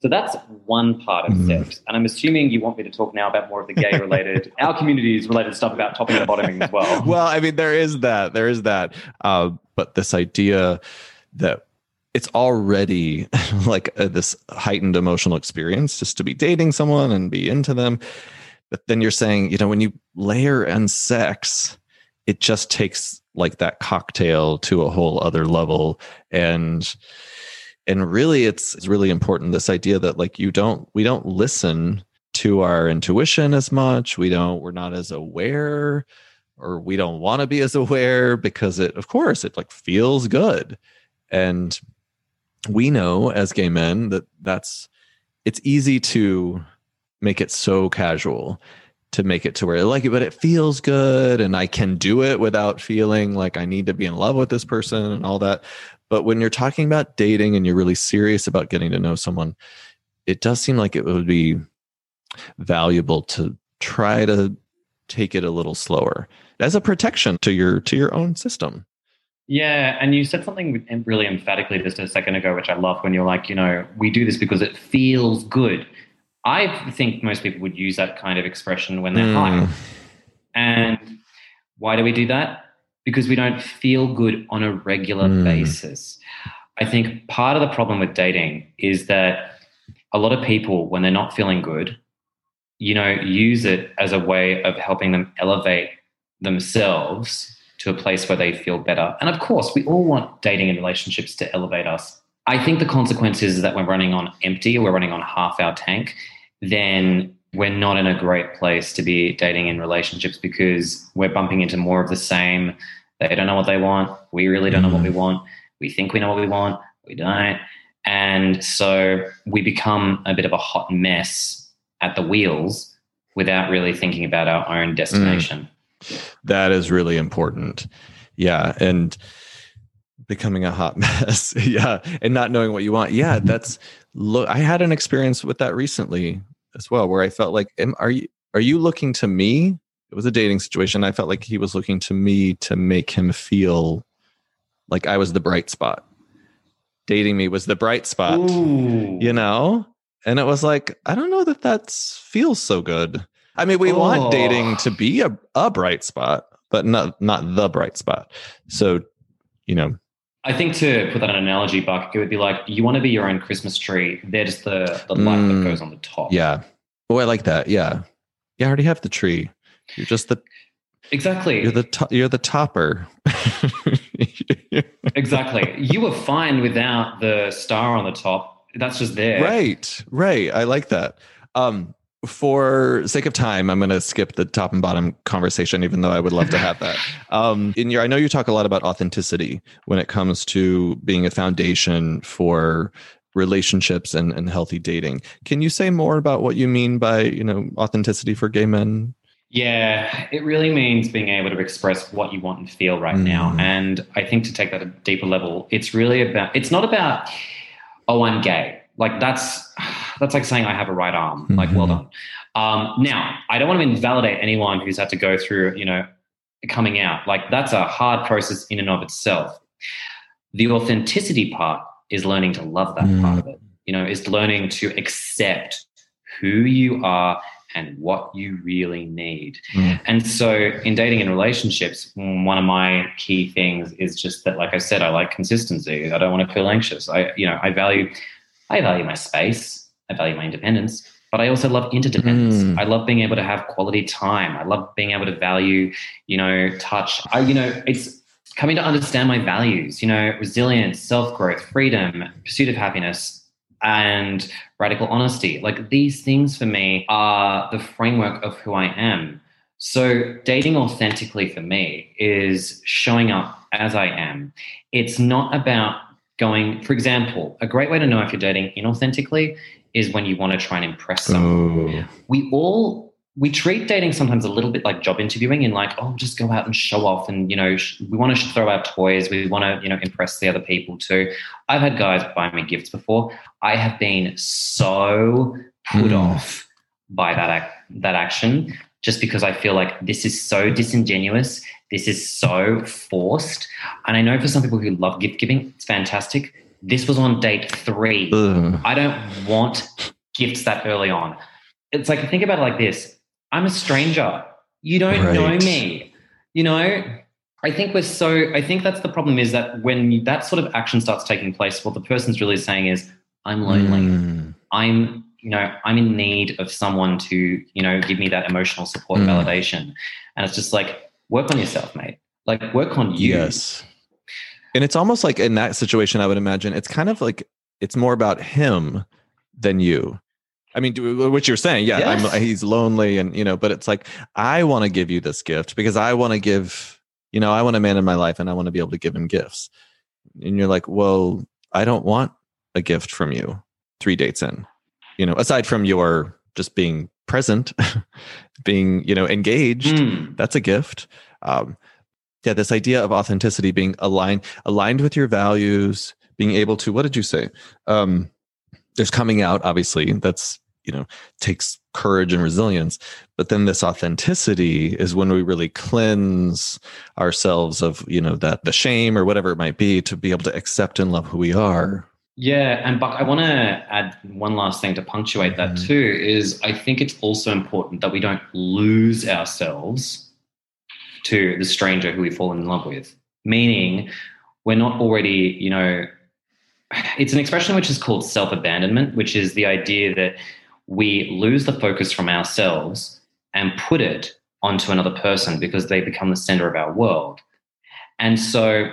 So that's one part of mm. sex. And I'm assuming you want me to talk now about more of the gay related, *laughs* our community's related stuff about topping and bottoming as well. Well, I mean, there is that. There is that. Uh, but this idea that it's already *laughs* like a, this heightened emotional experience just to be dating someone and be into them. But then you're saying, you know, when you layer in sex, it just takes like that cocktail to a whole other level. And and really it's, it's really important this idea that like you don't we don't listen to our intuition as much we don't we're not as aware or we don't want to be as *laughs* aware because it of course it like feels good and we know as gay men that that's it's easy to make it so casual to make it to where I like it, but it feels good and I can do it without feeling like I need to be in love with this person and all that. But when you're talking about dating and you're really serious about getting to know someone, it does seem like it would be valuable to try to take it a little slower as a protection to your to your own system. Yeah, and you said something really emphatically just a second ago, which I love when you're like, you know, we do this because it feels good. I think most people would use that kind of expression when they're mm. high. And why do we do that? Because we don't feel good on a regular mm. basis. I think part of the problem with dating is that a lot of people, when they're not feeling good, you know, use it as a way of helping them elevate themselves to a place where they feel better. And of course, we all want dating and relationships to elevate us. I think the consequence is that we're running on empty, we're running on half our tank, then we're not in a great place to be dating in relationships because we're bumping into more of the same they don't know what they want. We really don't know what we mm-hmm. want. We think we know what we want. We don't. And so we become a bit of a hot mess at the wheels without really thinking about our own destination. Mm. That is really important. Yeah. And becoming a hot *laughs* mess. yeah. And not knowing what you want. Yeah. *laughs* That's look, I had an experience with that recently as well, where I felt like, am, are you, are you looking to me it was a dating situation. I felt like he was looking to me to make him feel like I was the bright spot. Dating me was the bright spot, Ooh. you know? And it was like, I don't know that that feels so good. I mean, we oh. want dating to be a, a bright spot, but not not the bright spot. So, you know, I think to put that in an analogy, Buck, it would be like you want to be your own Christmas tree. They're just the, the light mm, that goes on the top. Yeah. Oh, I like that. Yeah. Yeah, I already have the tree. You're just the exactly. You're the to- you're the topper. *laughs* exactly. You were fine without the star on the top. That's just there. Right. Right. I like that. Um, for sake of time, I'm going to skip the top and bottom conversation, even though I would love to have that. *laughs* Um, in your, I know you talk a lot about authenticity when it comes to being a foundation for relationships and, and healthy dating. Can you say more about what you mean by, you know, authenticity for gay men yeah, it really means being able to express what you want and feel right mm. now. And I think to take that a deeper level, it's really about, it's not about, oh, I'm gay. Like that's, that's like saying I have a right arm. Mm-hmm. Like, well done. Um, now, I don't want to invalidate anyone who's had to go through, you know, coming out. Like that's a hard process in and of itself. The authenticity part is learning to love that mm. part of it. You know, is learning to accept who you are and what you really need. Mm. And so in dating and relationships, one of my key things is just that, like I said, I like consistency. I don't want to feel anxious. I, you know, I value, I value my space. I value my independence, but I also love interdependence. Mm. I love being able to have quality time. I love being able to value, you know, touch. I, you know, it's coming to understand my values, you know, resilience, self-growth, freedom, pursuit of happiness, and radical honesty. Like these things for me are the framework of who I am. So, dating authentically for me is showing up as I am. It's not about going, for example, a great way to know if you're dating inauthentically is when you want to try and impress someone. We all we treat dating sometimes a little bit like job interviewing in like oh just go out and show off and you know sh- we want to throw out toys we want to you know impress the other people too i've had guys buy me gifts before i have been so put Mm. off by that ac- that action just because i feel like this is so disingenuous this is so forced and i know for some people who love gift giving it's fantastic this was on date 3 Ugh. I don't want gifts that early on. It's like think about it like this: I'm a stranger. You don't know me. You know. I think we're so. I think that's the problem is that when that sort of action starts taking place, what the person's really saying is, "I'm lonely. Mm. I'm, you know, I'm in need of someone to, you know, give me that emotional support and Mm. validation." And it's just like, work on yourself, mate. Like, work on you. Yes. And it's almost like in that situation, I would imagine it's kind of like it's more about him than you. I mean, do- what you're saying, yeah, Yes. I'm, he's lonely, and you know, but it's like I want to give you this gift because I want to give, you know, I want a man in my life, and I want to be able to give him gifts. And you're like, well, I don't want a gift from you three dates in, you know, aside from your just being present, *laughs* being you know engaged Mm. that's a gift um yeah this idea of authenticity being aligned aligned with your values being able to what did you say um there's coming out obviously that's you know takes courage and resilience but then this authenticity is when we really cleanse ourselves of you know that the shame or whatever it might be to be able to accept and love who we are Yeah, and Buck, I want to add one last thing to punctuate that Mhm. too. Is I think it's also important that we don't lose ourselves to the stranger who we fall in love with. Meaning, we're not already, you know, *sighs* it's an expression which is called self abandonment, which is the idea that we lose the focus from ourselves and put it onto another person because they become the center of our world. And so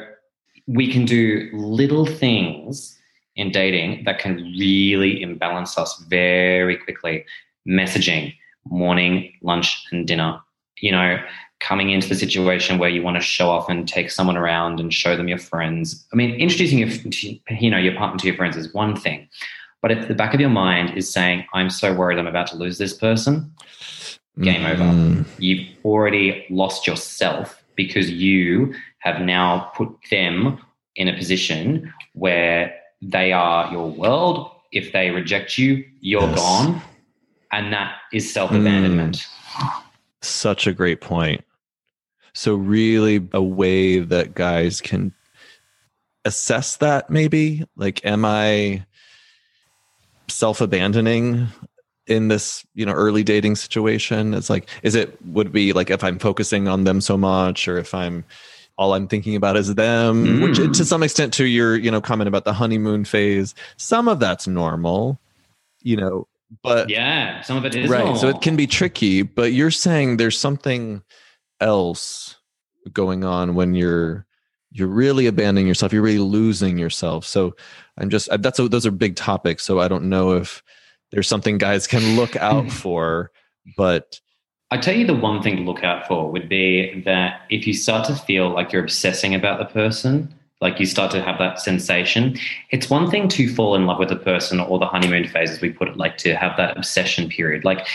we can do little things in dating that can really imbalance us very quickly. Messaging, morning, lunch, and dinner. You know, coming into the situation where you want to show off and take someone around and show them your friends. I mean, introducing your, you know, your partner to your friends is one thing, but if the back of your mind is saying, "I'm so worried I'm about to lose this person," Game over. Mm, you've already lost yourself because you have now put them in a position where they are your world. If they reject you, you're Yes. gone. And that is self abandonment. Such a great point. So, really, a way that guys can assess that maybe like, am I self abandoning in this, you know, early dating situation? It's like, is it would be like if I'm focusing on them so much or if I'm all I'm thinking about is them, which Mm. to some extent to your, you know, comment about the honeymoon phase, some of that's normal, you know, but Yeah, some of it is. right so it can be tricky but you're saying there's something else going on when you're you're really abandoning yourself you're really losing yourself so i'm just that's a, those are big topics so i don't know if there's something guys can look out *laughs* for but I tell you the one thing to look out for would be that if you start to feel like you're obsessing about the person, like you start to have that sensation, it's one thing to fall in love with a person or the honeymoon phase, as we put it, like to have that obsession period. Like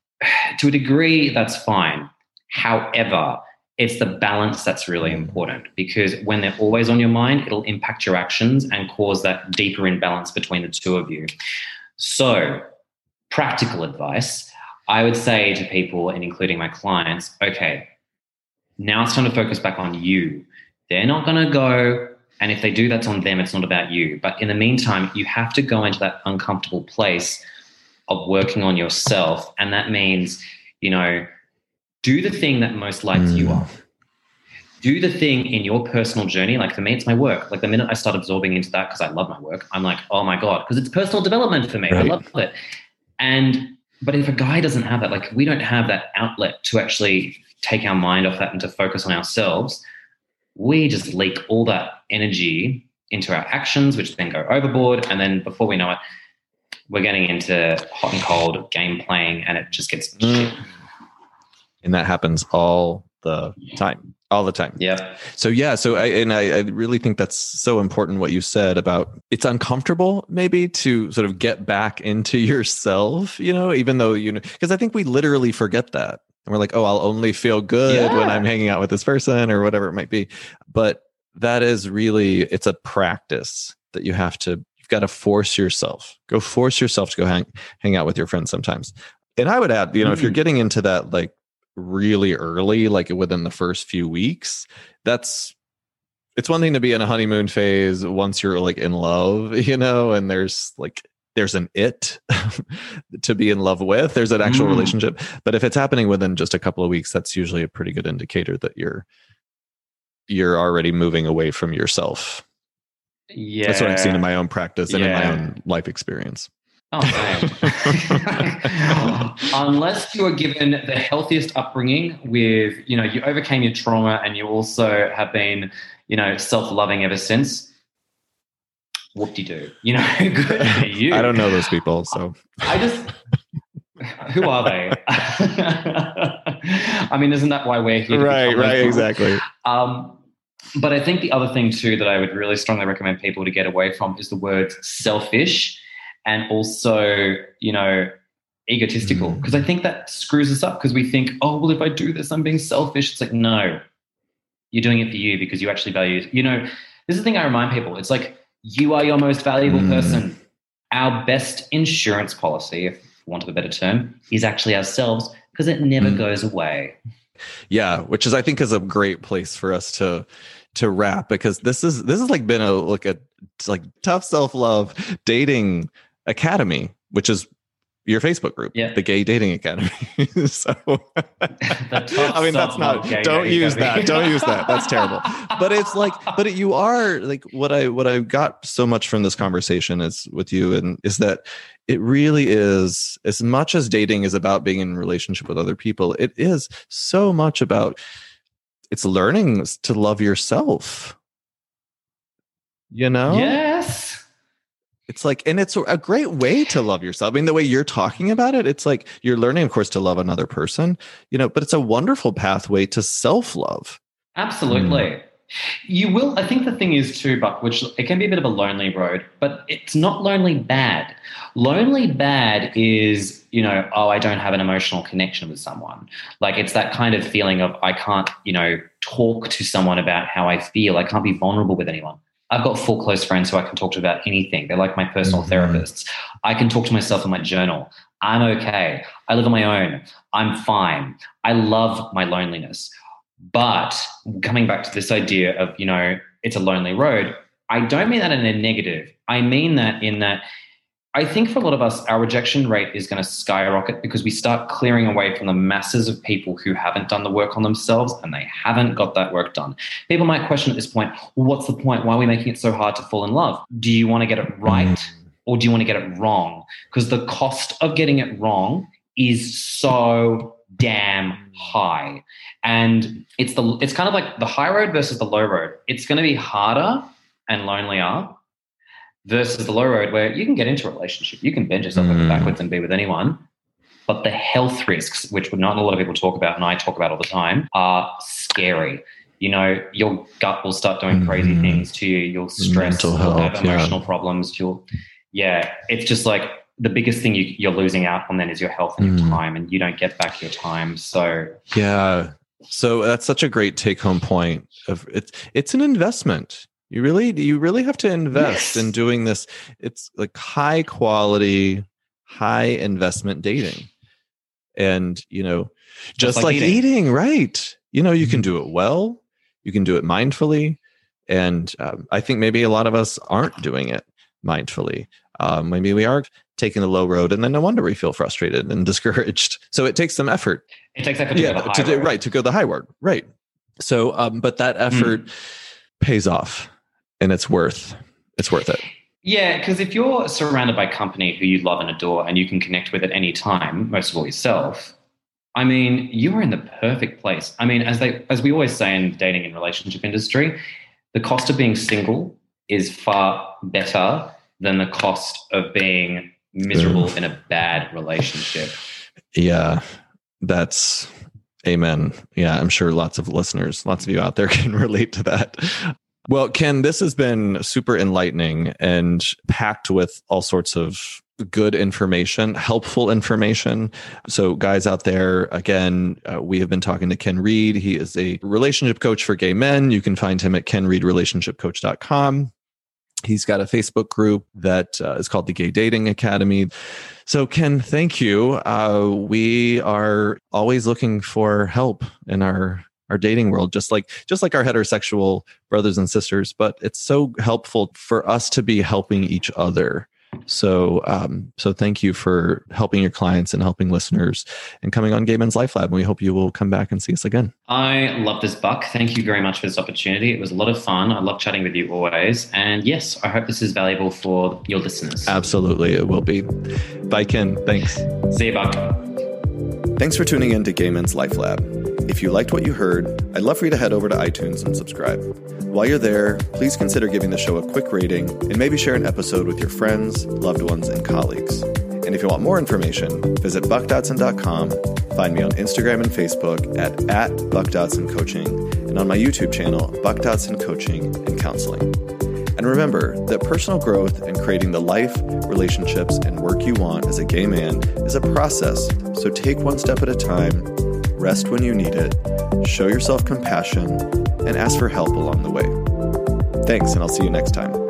*sighs* to a degree, that's fine. However, it's the balance that's really important because when they're always on your mind, it'll impact your actions and cause that deeper imbalance between the two of you. So, practical advice I would say to people, and including my clients, okay, now it's time to focus back on you. They're not going to go, and if they do, that's on them. It's not about you. But in the meantime, you have to go into that uncomfortable place of working on yourself. And that means, you know, do the thing that most lights you Mm. up. Do the thing in your personal journey. Like for me, it's my work. Like the minute I start absorbing into that, because I love my work, I'm like, oh my God, because it's personal development for me. I love it. And but if a guy doesn't have that, like we don't have that outlet to actually take our mind off that and to focus on ourselves, we just leak all that energy into our actions, which then go overboard. And then before we know it, we're getting into hot and cold game playing and it just gets Mm. And that happens all the time all the time. Yeah. So yeah, so I and I, I really think that's so important what you said about it's uncomfortable maybe to sort of get back into *laughs* yourself, you know, even though you know because I think we literally forget that. And we're like, oh, I'll only feel good Yeah. when I'm hanging out with this person or whatever it might be. But that is really it's a practice that you have to you've got to force yourself. Go force yourself to go hang hang out with your friends sometimes. And I would add, you know, if you're Mm. getting into that like really early, like within the first few weeks, that's it's one thing to be in a honeymoon phase once you're like in love, *laughs* you know, and there's like there's an it *laughs* to be in love with. There's an actual Mm. relationship. But if it's happening within just a couple of weeks, that's usually a pretty good indicator that you're you're already moving away from yourself. Yeah. That's what I've seen in my own practice and in my own life experience. Oh, man. *laughs* Unless you are given the healthiest upbringing with, you know, you overcame your trauma and you also have been, you know, self-loving ever since. Whoop de doo. You know, *laughs* good for *laughs* you. I don't know those people, so I just, who are they? I mean, isn't that why we're here? right, right, people? exactly. Um, but I think the other thing too that I would really strongly recommend people to get away from is the word selfish and also, you know, egotistical. Mm. Because I think that screws us up because we think, oh, well, if I do this, I'm being selfish. It's like, no, you're doing it for you because you actually value, you know, this is the thing I remind people. It's like, you are your most valuable Mm. person. Our best insurance policy, if want of a better term, is actually ourselves because it never Mm. goes away. Yeah, which is I think is a great place for us to to wrap because this is this has like been a look at like tough self love dating academy, which is your Facebook group, Yeah. the Gay Dating Academy. *laughs* so, *laughs* I mean, that's not. Don't use Academy. that. Don't use that. That's terrible. *laughs* But it's like, but it, you are like what I what I got so much from this conversation is with you, and is that it really is as much as dating is about being in relationship with other people. It is so much about it's learning to love yourself. You know, Yes. It's like, and it's a great way to love yourself. I mean, the way you're talking about it, it's like you're learning, of course, to love another person, you know, but it's a wonderful pathway to self love. Absolutely. Mm. You will. I think the thing is too, Buck, which it can be a bit of a lonely road, but it's not lonely bad. Lonely bad is, you know, oh, I don't have an emotional connection with someone. Like it's that kind of feeling of I can't, you know, talk to someone about how I feel. I can't be vulnerable with anyone. I've got four close friends who I can talk to about anything. They're like my personal Mhm. therapists. I can talk to myself in my journal. I'm okay. I live on my own. I'm fine. I love my loneliness. But coming back to this idea of, you know, it's a lonely road, I don't mean that in a negative. I mean that in that I think for a lot of us, our rejection rate is going to skyrocket because we start clearing away from the masses of people who haven't done the work on themselves and they haven't got that work done. People might question at this point, well, what's the point? Why are we making it so hard to fall in love? Do you want to get it right mm. or do you want to get it wrong? Because the cost of getting it wrong is so damn high. And it's the it's kind of like the high road versus the low road. It's going to be harder and lonelier versus the low road where you can get into a relationship. You can bend yourself Mm. backwards and be with anyone. But the health risks, which not a lot of people talk about and I talk about all the time, are scary. You know, your gut will start doing crazy Mhm. things to you. You'll stress, Mental you'll have health, yeah. emotional problems. You'll, yeah, it's just like the biggest thing you, you're losing out on then is your health and your Mm. time, and you don't get back your time. So Yeah. So that's such a great take home point of it's it's an investment. You really you really have to invest Yes. in doing this. It's like high quality, high investment dating. And you know, just, Just like like, eating. eating. right? You know, you can do it well, you can do it mindfully, and um, I think maybe a lot of us aren't doing it mindfully. Um, maybe we are taking the low road, and then no wonder we feel frustrated and *laughs* discouraged. So it takes some effort it takes effort to yeah go the high to road. right to go the high road right so um but that Hmm. effort pays off and it's worth it's worth it Yeah, because if you're surrounded by company who you love and adore and you can connect with at any time, most of all yourself, I mean, you are in the perfect place. I mean, as they as we always say in the dating and relationship industry, the cost of being single is far better than the cost of being miserable in a bad relationship. yeah that's Amen. Yeah, I'm sure lots of listeners, lots of you out there *laughs* can relate to that. Well, Ken, this has been super enlightening and packed with all sorts of good information, helpful information. So, guys out there, again, uh, we have been talking to Ken Reed. He is a relationship coach for gay men. You can find him at kenreedrelationshipcoach.com. He's got a Facebook group that uh, is called the Gay Dating Academy. So, Ken, thank you. Uh, we are always looking for help in our our dating world just like just like our heterosexual brothers and sisters but it's so helpful for us to be helping each other so, um, so thank you for helping your clients and helping listeners and coming on Gay Men's Life Lab. And we hope you will come back and see us again. I love this, Buck. Thank you very much for this opportunity. It was a lot of fun. I love chatting with you always. And yes, I hope this is valuable for your listeners. Absolutely, it will be. Bye, Ken. Thanks. See you, Buck. Thanks for tuning in to Gay Men's Life Lab. If you liked what you heard, I'd love for you to head over to iTunes and subscribe. While you're there, please consider giving the show a quick rating and maybe share an episode with your friends, loved ones, and colleagues. And if you want more information, visit buckdodson.com, find me on Instagram and Facebook at, at buckdodsoncoaching, and on my YouTube channel, Buck Dodson Coaching and Counseling. And remember that personal growth and creating the life, relationships, and work you want as a gay man is a process, so take one step at a time rest when you need it, show yourself compassion, and ask for help along the way. Thanks, and I'll see you next time.